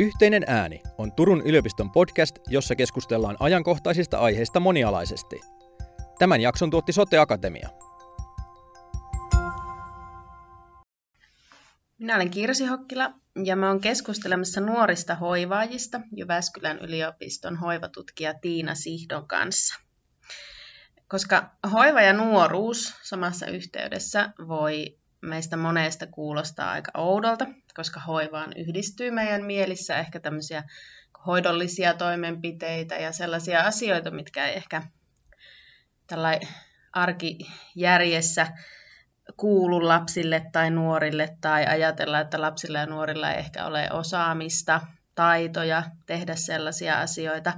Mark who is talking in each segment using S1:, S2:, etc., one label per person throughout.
S1: Yhteinen ääni on Turun yliopiston podcast, jossa keskustellaan ajankohtaisista aiheista monialaisesti. Tämän jakson tuotti Sote Akatemia.
S2: Minä olen Kirsi Hokkila ja mä oon keskustelemassa nuorista hoivaajista Jyväskylän yliopiston hoivatutkija Tiina Sihdon kanssa. Koska hoiva ja nuoruus samassa yhteydessä voi meistä monesta kuulostaa aika oudolta, koska hoivaan yhdistyy meidän mielissä ehkä tämmöisiä hoidollisia toimenpiteitä ja sellaisia asioita, mitkä ei ehkä tällä arkijärjessä kuulu lapsille tai nuorille tai ajatella, että lapsilla ja nuorilla ei ehkä ole osaamista, taitoja tehdä sellaisia asioita.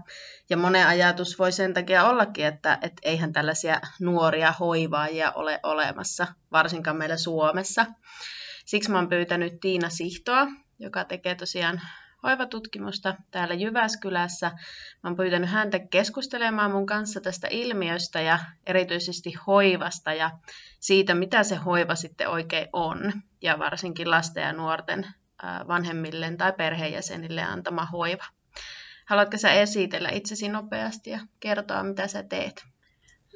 S2: Ja monen ajatus voi sen takia ollakin, että, että eihän tällaisia nuoria hoivaajia ole olemassa, varsinkaan meillä Suomessa. Siksi mä oon pyytänyt Tiina Sihtoa, joka tekee tosiaan hoivatutkimusta täällä Jyväskylässä. Mä oon pyytänyt häntä keskustelemaan mun kanssa tästä ilmiöstä ja erityisesti hoivasta ja siitä, mitä se hoiva sitten oikein on, ja varsinkin lasten ja nuorten vanhemmille tai perheenjäsenille antama hoiva. Haluatko sä esitellä itsesi nopeasti ja kertoa, mitä sä teet?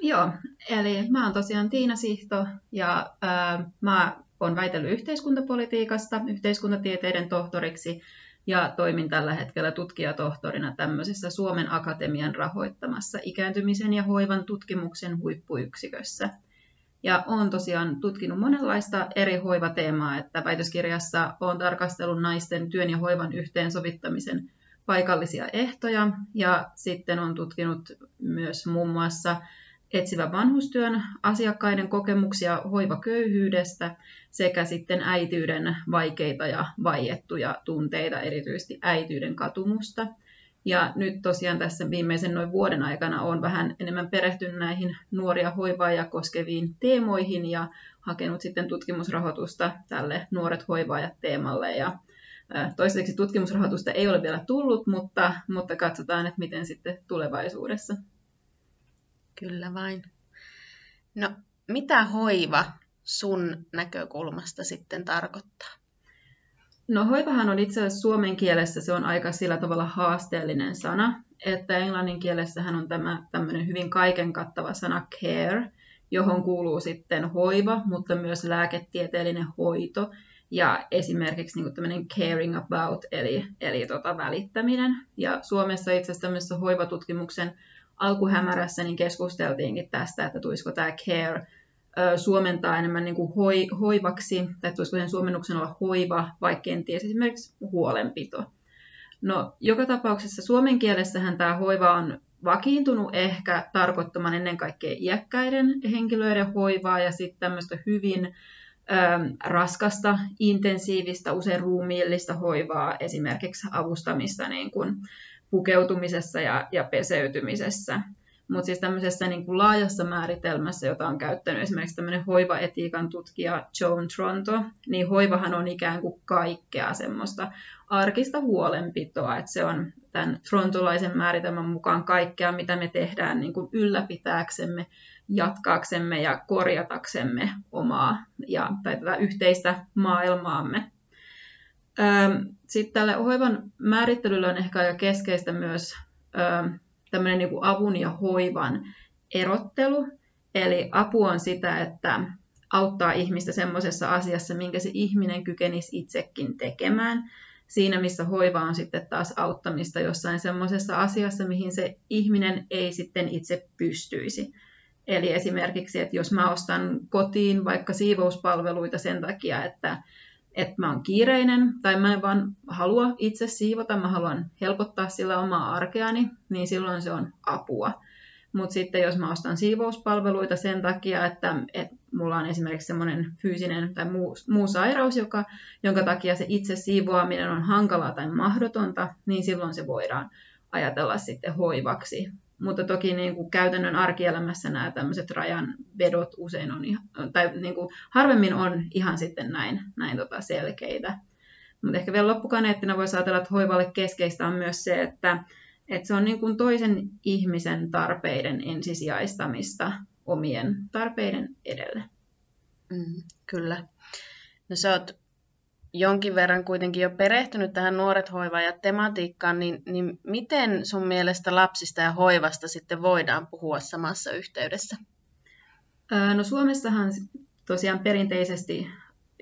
S3: Joo, eli mä oon tosiaan Tiina Sihto ja ää, mä oon väitellyt yhteiskuntapolitiikasta yhteiskuntatieteiden tohtoriksi ja toimin tällä hetkellä tutkijatohtorina tämmöisessä Suomen Akatemian rahoittamassa ikääntymisen ja hoivan tutkimuksen huippuyksikössä. Ja olen tosiaan tutkinut monenlaista eri hoivateemaa, että väitöskirjassa olen tarkastellut naisten työn ja hoivan yhteensovittamisen paikallisia ehtoja ja sitten on tutkinut myös muun muassa etsivän vanhustyön asiakkaiden kokemuksia hoivaköyhyydestä sekä sitten äityyden vaikeita ja vaiettuja tunteita, erityisesti äityyden katumusta. Ja nyt tosiaan tässä viimeisen noin vuoden aikana olen vähän enemmän perehtynyt näihin nuoria hoivaajia koskeviin teemoihin ja hakenut sitten tutkimusrahoitusta tälle nuoret hoivaajat teemalle. Ja toistaiseksi tutkimusrahoitusta ei ole vielä tullut, mutta, mutta katsotaan, että miten sitten tulevaisuudessa.
S2: Kyllä vain. No, mitä hoiva sun näkökulmasta sitten tarkoittaa?
S3: No hoivahan on itse asiassa suomen kielessä se on aika sillä tavalla haasteellinen sana, että englannin kielessähän on tämä tämmöinen hyvin kaiken kattava sana care, johon kuuluu sitten hoiva, mutta myös lääketieteellinen hoito ja esimerkiksi niin tämmöinen caring about, eli, eli tota välittäminen. Ja Suomessa itse asiassa tämmöisessä hoivatutkimuksen alkuhämärässä niin keskusteltiinkin tästä, että tulisiko tämä care suomentaa enemmän niin kuin hoi, hoivaksi, tai tulisiko sen suomennuksen olla hoiva, vai kenties esimerkiksi huolenpito. No, joka tapauksessa suomen kielessähän tämä hoiva on vakiintunut ehkä tarkoittamaan ennen kaikkea iäkkäiden henkilöiden hoivaa ja sitten tämmöistä hyvin raskasta, intensiivistä, usein ruumiillista hoivaa, esimerkiksi avustamista niin kuin pukeutumisessa ja, ja peseytymisessä. Mutta siis tämmöisessä niin kuin laajassa määritelmässä, jota on käyttänyt esimerkiksi tämmöinen hoivaetiikan tutkija Joan Tronto, niin hoivahan on ikään kuin kaikkea semmoista arkista huolenpitoa. Että se on tämän trontolaisen määritelmän mukaan kaikkea, mitä me tehdään niin kuin ylläpitääksemme, jatkaaksemme ja korjataksemme omaa ja, tai tätä yhteistä maailmaamme. Sitten tälle hoivan määrittelyllä on ehkä aika keskeistä myös tämmöinen niin avun ja hoivan erottelu. Eli apu on sitä, että auttaa ihmistä semmoisessa asiassa, minkä se ihminen kykenisi itsekin tekemään. Siinä, missä hoiva on sitten taas auttamista jossain semmoisessa asiassa, mihin se ihminen ei sitten itse pystyisi. Eli esimerkiksi, että jos mä ostan kotiin vaikka siivouspalveluita sen takia, että että mä oon kiireinen tai mä en vaan halua itse siivota, mä haluan helpottaa sillä omaa arkeani, niin silloin se on apua. Mutta sitten jos mä ostan siivouspalveluita sen takia, että, että mulla on esimerkiksi semmoinen fyysinen tai muu, muu sairaus, joka, jonka takia se itse siivoaminen on hankalaa tai mahdotonta, niin silloin se voidaan ajatella sitten hoivaksi. Mutta toki niin kuin käytännön arkielämässä nämä tämmöiset rajanvedot usein on, tai niin kuin harvemmin on ihan sitten näin, näin tota selkeitä. Mutta ehkä vielä loppukaneettina voisi ajatella, että hoivalle keskeistä on myös se, että, että se on niin kuin toisen ihmisen tarpeiden ensisijaistamista omien tarpeiden edelle.
S2: Mm, kyllä. No sä oot jonkin verran kuitenkin jo perehtynyt tähän nuoret ja tematiikkaan, niin, niin miten sun mielestä lapsista ja hoivasta sitten voidaan puhua samassa yhteydessä?
S3: No Suomessahan tosiaan perinteisesti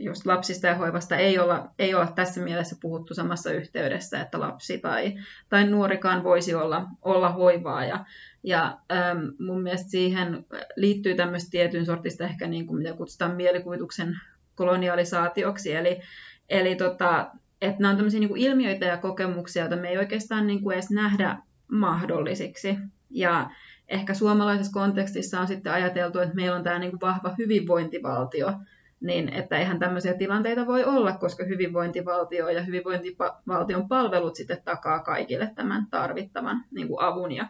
S3: just lapsista ja hoivasta ei olla, ei olla tässä mielessä puhuttu samassa yhteydessä, että lapsi tai, tai nuorikaan voisi olla, olla hoivaa. Ja, ja ähm, mun mielestä siihen liittyy tämmöistä tietyn sortista ehkä niin kuin mitä kutsutaan mielikuvituksen kolonialisaatioksi, eli, eli tota, että nämä on tämmöisiä niin kuin ilmiöitä ja kokemuksia, joita me ei oikeastaan niin kuin edes nähdä mahdollisiksi. Ja ehkä suomalaisessa kontekstissa on sitten ajateltu, että meillä on tämä niin kuin vahva hyvinvointivaltio, niin että eihän tämmöisiä tilanteita voi olla, koska hyvinvointivaltio ja hyvinvointivaltion palvelut sitten takaa kaikille tämän tarvittavan niin kuin avun, ja,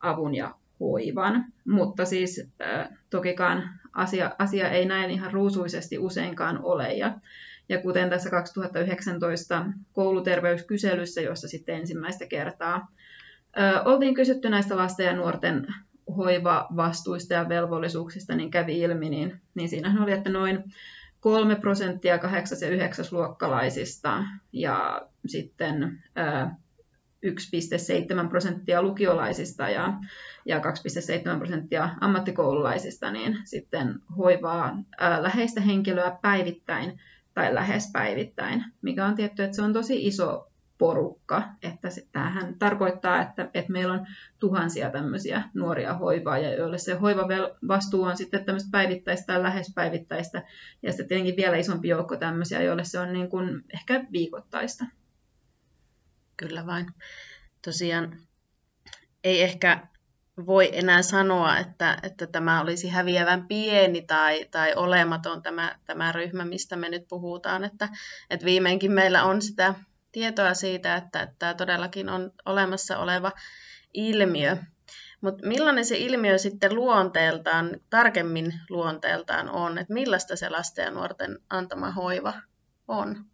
S3: avun ja hoivan. Mutta siis äh, tokikaan asia, asia ei näin ihan ruusuisesti useinkaan ole. Ja, ja kuten tässä 2019 kouluterveyskyselyssä, jossa sitten ensimmäistä kertaa ö, oltiin kysytty näistä lasten ja nuorten hoivavastuista ja velvollisuuksista, niin kävi ilmi, niin, niin siinähän oli, että noin 3 prosenttia 8- ja 9 luokkalaisista ja sitten ö, 1,7 prosenttia lukiolaisista ja, ja 2,7 prosenttia ammattikoululaisista niin sitten hoivaa ää, läheistä henkilöä päivittäin tai lähes päivittäin, mikä on tietty, että se on tosi iso porukka, että tämähän tarkoittaa, että, että meillä on tuhansia tämmöisiä nuoria hoivaajia, joille se hoivavastuu on sitten tämmöistä päivittäistä tai lähes päivittäistä, ja sitten tietenkin vielä isompi joukko tämmöisiä, joille se on niin kuin ehkä viikoittaista.
S2: Kyllä vain. Tosiaan ei ehkä voi enää sanoa, että, että tämä olisi häviävän pieni tai, tai olematon tämä, tämä ryhmä, mistä me nyt puhutaan. Että, että viimeinkin meillä on sitä tietoa siitä, että, että tämä todellakin on olemassa oleva ilmiö. Mutta millainen se ilmiö sitten luonteeltaan, tarkemmin luonteeltaan on, että millaista se lasten ja nuorten antama hoiva on?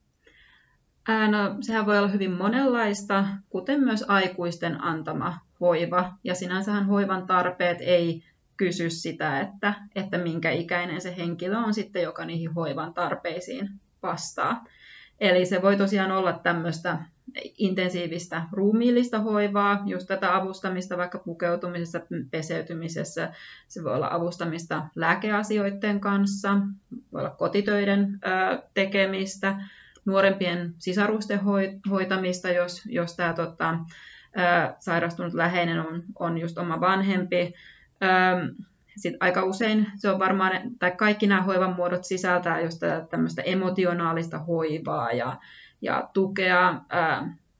S3: No, sehän voi olla hyvin monenlaista, kuten myös aikuisten antama hoiva. Ja sinänsähän hoivan tarpeet ei kysy sitä, että, että minkä ikäinen se henkilö on sitten, joka niihin hoivan tarpeisiin vastaa. Eli se voi tosiaan olla tämmöistä intensiivistä ruumiillista hoivaa, just tätä avustamista vaikka pukeutumisessa, peseytymisessä. Se voi olla avustamista lääkeasioiden kanssa, voi olla kotitöiden tekemistä, nuorempien sisarusten hoitamista, jos, jos tämä tota, sairastunut läheinen on, on just oma vanhempi. Sitten aika usein se on varmaan, tai kaikki nämä hoivan muodot sisältää just tämmöistä emotionaalista hoivaa ja, ja tukea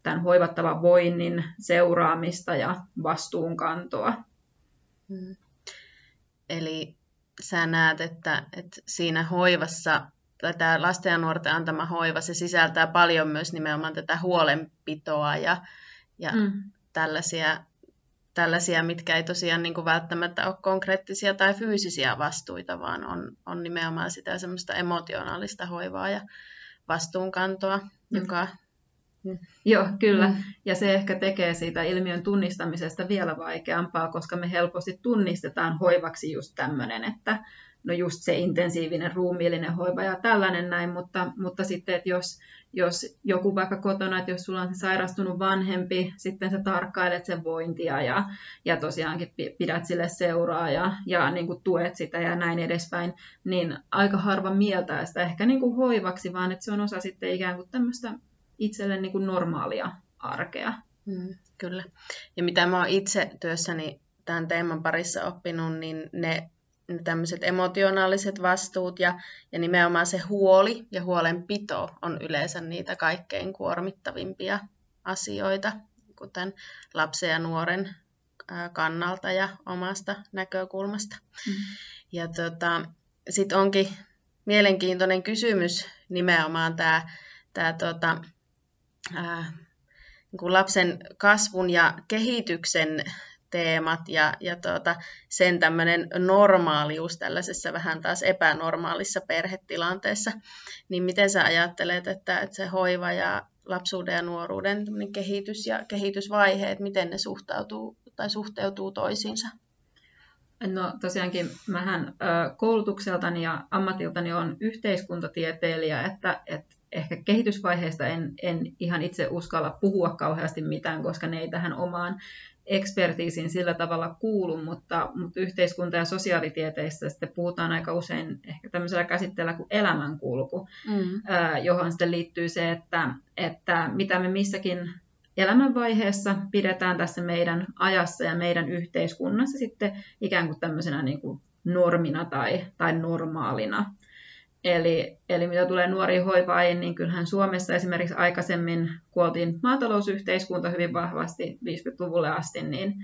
S3: tämän hoivattavan voinnin seuraamista ja vastuunkantoa. Hmm.
S2: Eli sä näet, että, että siinä hoivassa tämä lasten ja nuorten antama hoiva, se sisältää paljon myös nimenomaan tätä huolenpitoa ja, ja mm. tällaisia, tällaisia, mitkä ei tosiaan niin kuin välttämättä ole konkreettisia tai fyysisiä vastuita, vaan on, on nimenomaan sitä semmoista emotionaalista hoivaa ja vastuunkantoa, mm. joka...
S3: Mm. Joo, kyllä. Mm. Ja se ehkä tekee siitä ilmiön tunnistamisesta vielä vaikeampaa, koska me helposti tunnistetaan hoivaksi just tämmöinen, että no just se intensiivinen ruumiillinen hoiva ja tällainen näin, mutta, mutta sitten, että jos, jos joku vaikka kotona, että jos sulla on se sairastunut vanhempi, sitten sä tarkkailet sen vointia ja, ja tosiaankin pidät sille seuraa ja, ja niin kuin tuet sitä ja näin edespäin, niin aika harva mieltää sitä ehkä niin kuin hoivaksi, vaan että se on osa sitten ikään kuin tämmöistä itselle niin kuin normaalia arkea.
S2: Mm, kyllä. Ja mitä mä oon itse työssäni tämän teeman parissa oppinut, niin ne tämmöiset emotionaaliset vastuut ja, ja nimenomaan se huoli ja huolenpito on yleensä niitä kaikkein kuormittavimpia asioita, kuten lapsen ja nuoren kannalta ja omasta näkökulmasta. Mm. Ja tota, sitten onkin mielenkiintoinen kysymys nimenomaan tämä tää, tota, ää, niin lapsen kasvun ja kehityksen teemat ja, ja tuota, sen tämmöinen normaalius tällaisessa vähän taas epänormaalissa perhetilanteessa, niin miten sä ajattelet, että, että se hoiva ja lapsuuden ja nuoruuden kehitys ja kehitysvaiheet, miten ne suhtautuu tai suhteutuu toisiinsa?
S3: No tosiaankin mähän koulutukseltani ja ammatiltani on yhteiskuntatieteilijä, että, että ehkä kehitysvaiheesta en, en ihan itse uskalla puhua kauheasti mitään, koska ne ei tähän omaan ekspertiisiin sillä tavalla kuulu, mutta, mutta yhteiskunta- ja sosiaalitieteissä sitten puhutaan aika usein ehkä tämmöisellä käsitteellä kuin elämänkulku, mm. johon sitten liittyy se, että, että mitä me missäkin elämänvaiheessa pidetään tässä meidän ajassa ja meidän yhteiskunnassa sitten ikään kuin tämmöisenä niin kuin normina tai, tai normaalina. Eli, eli mitä tulee nuoriin hoivaajiin, niin kyllähän Suomessa esimerkiksi aikaisemmin, kun oltiin maatalousyhteiskunta hyvin vahvasti 50-luvulle asti, niin,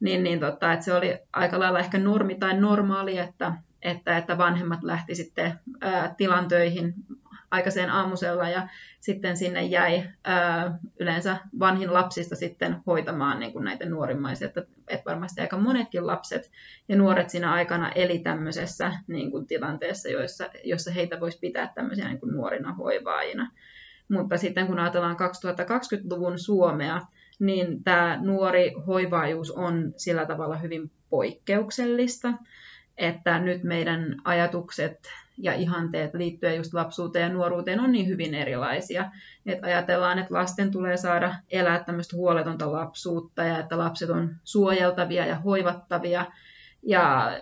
S3: niin, niin tota, että se oli aika lailla ehkä normi tai normaali, että, että, että vanhemmat lähti sitten ää, tilan töihin aikaiseen aamusella ja sitten sinne jäi ää, yleensä vanhin lapsista sitten hoitamaan niin kuin näitä nuorimmaisia. Että, että varmasti aika monetkin lapset ja nuoret siinä aikana eli tämmöisessä niin kuin tilanteessa, joissa, jossa heitä voisi pitää tämmöisiä niin kuin nuorina hoivaajina. Mutta sitten kun ajatellaan 2020-luvun Suomea, niin tämä nuori hoivaajuus on sillä tavalla hyvin poikkeuksellista, että nyt meidän ajatukset ja ihanteet liittyen just lapsuuteen ja nuoruuteen on niin hyvin erilaisia. Että ajatellaan, että lasten tulee saada elää tämmöistä huoletonta lapsuutta ja että lapset on suojeltavia ja hoivattavia ja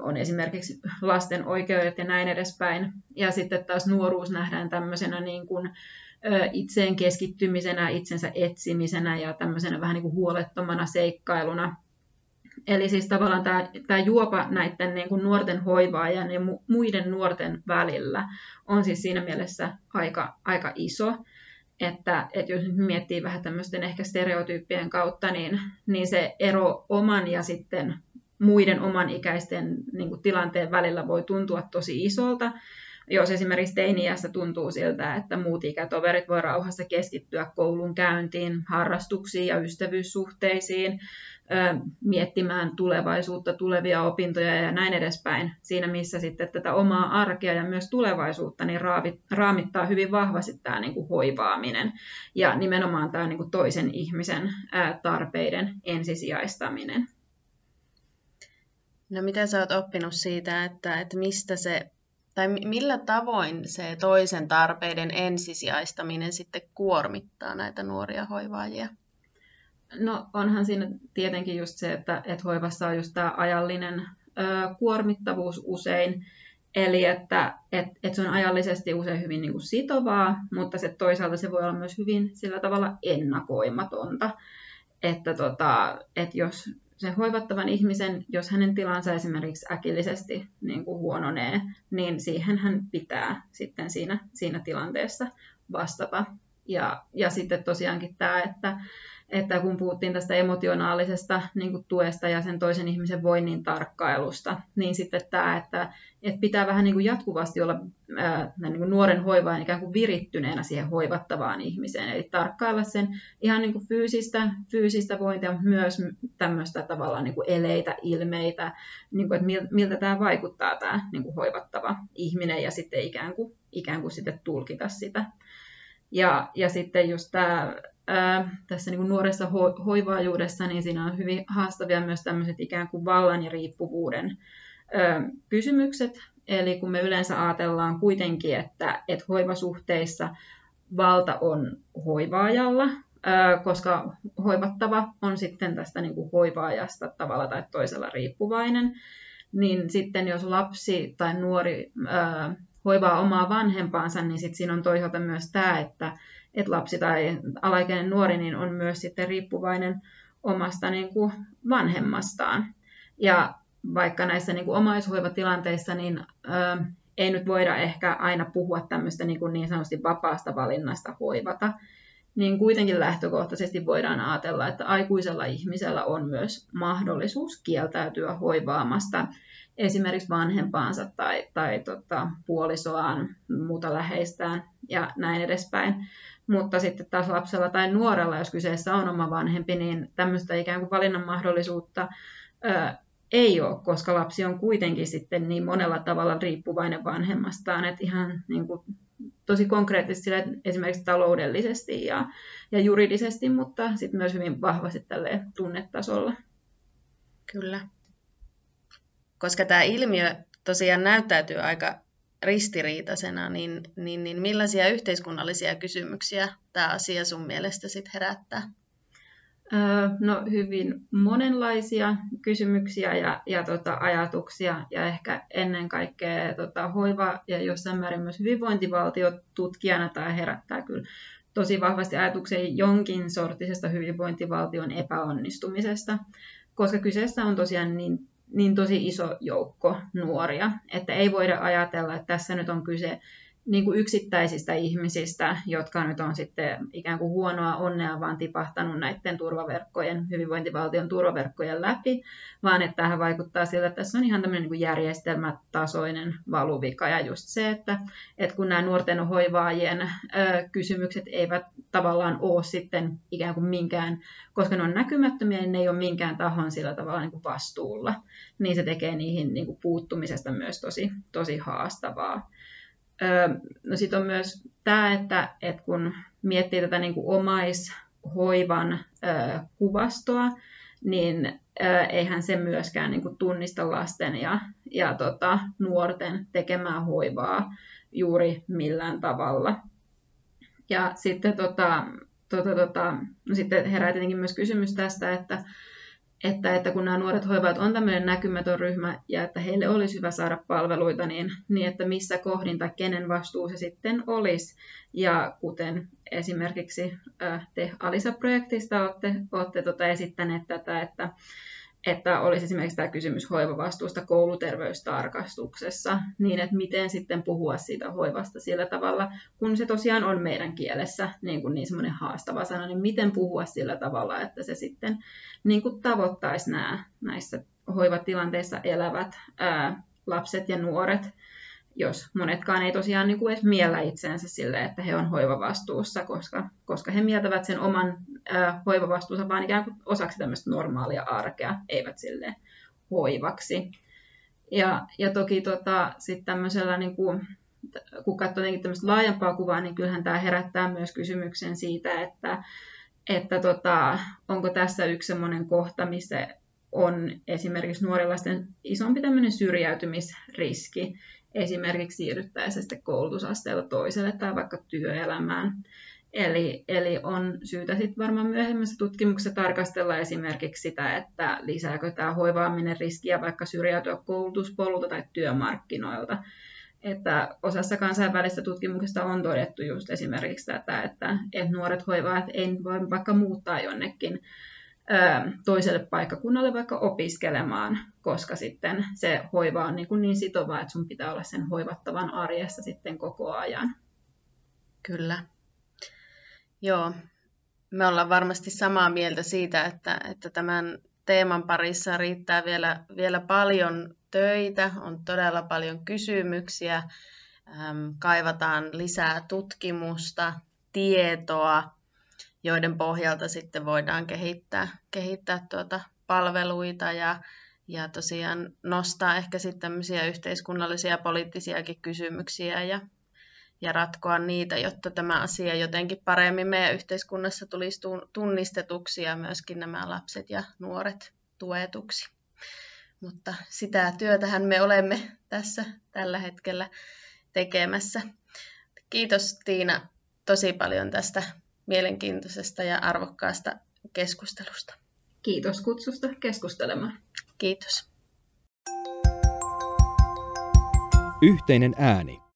S3: on esimerkiksi lasten oikeudet ja näin edespäin. Ja sitten taas nuoruus nähdään tämmöisenä niin kuin itseen keskittymisenä, itsensä etsimisenä ja tämmöisenä vähän niin kuin huolettomana seikkailuna, Eli siis tavallaan tämä, tämä juopa näiden niin kuin nuorten hoivaajan ja muiden nuorten välillä on siis siinä mielessä aika, aika iso. Että, että jos nyt miettii vähän tämmöisten ehkä stereotyyppien kautta, niin, niin se ero oman ja sitten muiden oman ikäisten niin kuin tilanteen välillä voi tuntua tosi isolta. Jos esimerkiksi teiniässä tuntuu siltä, että muut ikätoverit voi rauhassa keskittyä koulun käyntiin, harrastuksiin ja ystävyyssuhteisiin, miettimään tulevaisuutta, tulevia opintoja ja näin edespäin. Siinä missä sitten tätä omaa arkea ja myös tulevaisuutta niin raamittaa hyvin vahvasti tämä niin kuin hoivaaminen ja nimenomaan tämä niin kuin toisen ihmisen tarpeiden ensisijaistaminen.
S2: No mitä sä oot oppinut siitä, että, että mistä se tai millä tavoin se toisen tarpeiden ensisijaistaminen sitten kuormittaa näitä nuoria hoivaajia?
S3: No onhan siinä tietenkin just se, että, että hoivassa on just tämä ajallinen ö, kuormittavuus usein, eli että et, et se on ajallisesti usein hyvin niin kuin sitovaa, mutta se toisaalta se voi olla myös hyvin sillä tavalla ennakoimatonta, että tota, et jos sen hoivattavan ihmisen, jos hänen tilansa esimerkiksi äkillisesti niin kuin huononee, niin siihen hän pitää sitten siinä, siinä tilanteessa vastata. Ja, ja sitten tosiaankin tämä, että, että kun puhuttiin tästä emotionaalisesta niin kuin tuesta ja sen toisen ihmisen voinnin tarkkailusta, niin sitten tämä, että, että pitää vähän niin kuin jatkuvasti olla ää, niin kuin nuoren hoivaan ikään kuin virittyneenä siihen hoivattavaan ihmiseen, eli tarkkailla sen ihan niin kuin fyysistä, fyysistä vointia, myös tämmöistä tavallaan niin kuin eleitä, ilmeitä, niin kuin, että miltä tämä vaikuttaa tämä niin kuin hoivattava ihminen ja sitten ikään kuin, ikään kuin sitten tulkita sitä. Ja, ja sitten just tämä ää, tässä niin kuin nuoressa ho- hoivaajuudessa, niin siinä on hyvin haastavia myös tämmöiset ikään kuin vallan ja riippuvuuden ää, kysymykset. Eli kun me yleensä ajatellaan kuitenkin, että, että hoivasuhteissa valta on hoivaajalla, koska hoivattava on sitten tästä niin kuin hoivaajasta tavalla tai toisella riippuvainen, niin sitten jos lapsi tai nuori ää, hoivaa omaa vanhempaansa, niin sitten siinä on toisaalta myös tämä, että, että lapsi tai alaikäinen nuori niin on myös sitten riippuvainen omasta niin kuin vanhemmastaan. Ja vaikka näissä niin kuin omaishoivatilanteissa niin ö, ei nyt voida ehkä aina puhua tämmöistä niin, kuin niin sanotusti vapaasta valinnasta hoivata, niin kuitenkin lähtökohtaisesti voidaan ajatella, että aikuisella ihmisellä on myös mahdollisuus kieltäytyä hoivaamasta esimerkiksi vanhempaansa tai, tai tota, puolisoaan, muuta läheistään ja näin edespäin. Mutta sitten taas lapsella tai nuorella, jos kyseessä on oma vanhempi, niin tämmöistä ikään kuin valinnan mahdollisuutta ö, ei ole, koska lapsi on kuitenkin sitten niin monella tavalla riippuvainen vanhemmastaan, että ihan niin kuin, tosi konkreettisesti esimerkiksi taloudellisesti ja, ja juridisesti, mutta sitten myös hyvin vahvasti tälle tunnetasolla.
S2: Kyllä. Koska tämä ilmiö tosiaan näyttäytyy aika ristiriitaisena, niin, niin, niin millaisia yhteiskunnallisia kysymyksiä tämä asia sun mielestä sitten herättää?
S3: No hyvin monenlaisia kysymyksiä ja, ja tota, ajatuksia ja ehkä ennen kaikkea tota, hoiva ja jossain määrin myös hyvinvointivaltiotutkijana tämä herättää kyllä tosi vahvasti ajatuksen jonkin sortisesta hyvinvointivaltion epäonnistumisesta, koska kyseessä on tosiaan niin, niin tosi iso joukko nuoria, että ei voida ajatella, että tässä nyt on kyse niin kuin yksittäisistä ihmisistä, jotka nyt on sitten ikään kuin huonoa onnea vaan tipahtanut näiden turvaverkkojen, hyvinvointivaltion turvaverkkojen läpi, vaan että tähän vaikuttaa sillä, että tässä on ihan tämmöinen niin järjestelmätasoinen valuvika. Ja just se, että, että kun nämä nuorten hoivaajien ö, kysymykset eivät tavallaan ole sitten ikään kuin minkään, koska ne on näkymättömiä, niin ne ei ole minkään tahon sillä tavalla niin kuin vastuulla, niin se tekee niihin niin kuin puuttumisesta myös tosi, tosi haastavaa. No sitten on myös tämä, että, että kun miettii tätä niin kuin omaishoivan kuvastoa, niin eihän se myöskään niin kuin tunnista lasten ja, ja tota, nuorten tekemää hoivaa juuri millään tavalla. Ja sitten, tota, tota, tota, no sitten herää tietenkin myös kysymys tästä, että, että, että kun nämä nuoret hoivaat on tämmöinen näkymätön ryhmä ja että heille olisi hyvä saada palveluita, niin, niin että missä kohdin tai kenen vastuu se sitten olisi. Ja kuten esimerkiksi te Alisa-projektista olette, olette tota esittäneet tätä, että, että olisi esimerkiksi tämä kysymys hoivavastuusta kouluterveystarkastuksessa, niin että miten sitten puhua siitä hoivasta sillä tavalla, kun se tosiaan on meidän kielessä niin, kuin niin semmoinen haastava sana, niin miten puhua sillä tavalla, että se sitten niin kuin tavoittaisi nämä näissä hoivatilanteissa elävät ää, lapset ja nuoret, jos monetkaan ei tosiaan niin kuin edes miellä itseensä sille, että he on hoivavastuussa, koska, koska he mieltävät sen oman hoivavastuunsa vain ikään kuin osaksi tämmöistä normaalia arkea, eivät sille hoivaksi. Ja, ja toki tota, sitten tämmöisellä, niin kuin, kun katsoo tämmöistä laajempaa kuvaa, niin kyllähän tämä herättää myös kysymyksen siitä, että, että tota, onko tässä yksi sellainen kohta, missä on esimerkiksi nuorilaisten isompi tämmöinen syrjäytymisriski, esimerkiksi siirryttäessä sitten koulutusasteella toiselle tai vaikka työelämään. Eli, eli on syytä sitten varmaan myöhemmässä tutkimuksessa tarkastella esimerkiksi sitä, että lisääkö tämä hoivaaminen riskiä vaikka syrjäytyä koulutuspolulta tai työmarkkinoilta. Että osassa kansainvälistä tutkimuksesta on todettu just esimerkiksi tätä, että, että nuoret hoivaat ei voi vaikka muuttaa jonnekin toiselle paikkakunnalle vaikka opiskelemaan, koska sitten se hoiva on niin, kuin niin sitova, että sun pitää olla sen hoivattavan arjessa sitten koko ajan.
S2: Kyllä. Joo, me ollaan varmasti samaa mieltä siitä, että, että tämän teeman parissa riittää vielä, vielä paljon töitä, on todella paljon kysymyksiä, kaivataan lisää tutkimusta, tietoa, joiden pohjalta sitten voidaan kehittää, kehittää tuota palveluita ja, ja tosiaan nostaa ehkä sitten tämmöisiä yhteiskunnallisia ja poliittisiakin kysymyksiä ja, ja ratkoa niitä, jotta tämä asia jotenkin paremmin meidän yhteiskunnassa tulisi tunnistetuksi ja myöskin nämä lapset ja nuoret tuetuksi. Mutta sitä työtähän me olemme tässä tällä hetkellä tekemässä. Kiitos Tiina tosi paljon tästä mielenkiintoisesta ja arvokkaasta keskustelusta.
S3: Kiitos kutsusta keskustelemaan.
S2: Kiitos.
S1: Yhteinen ääni.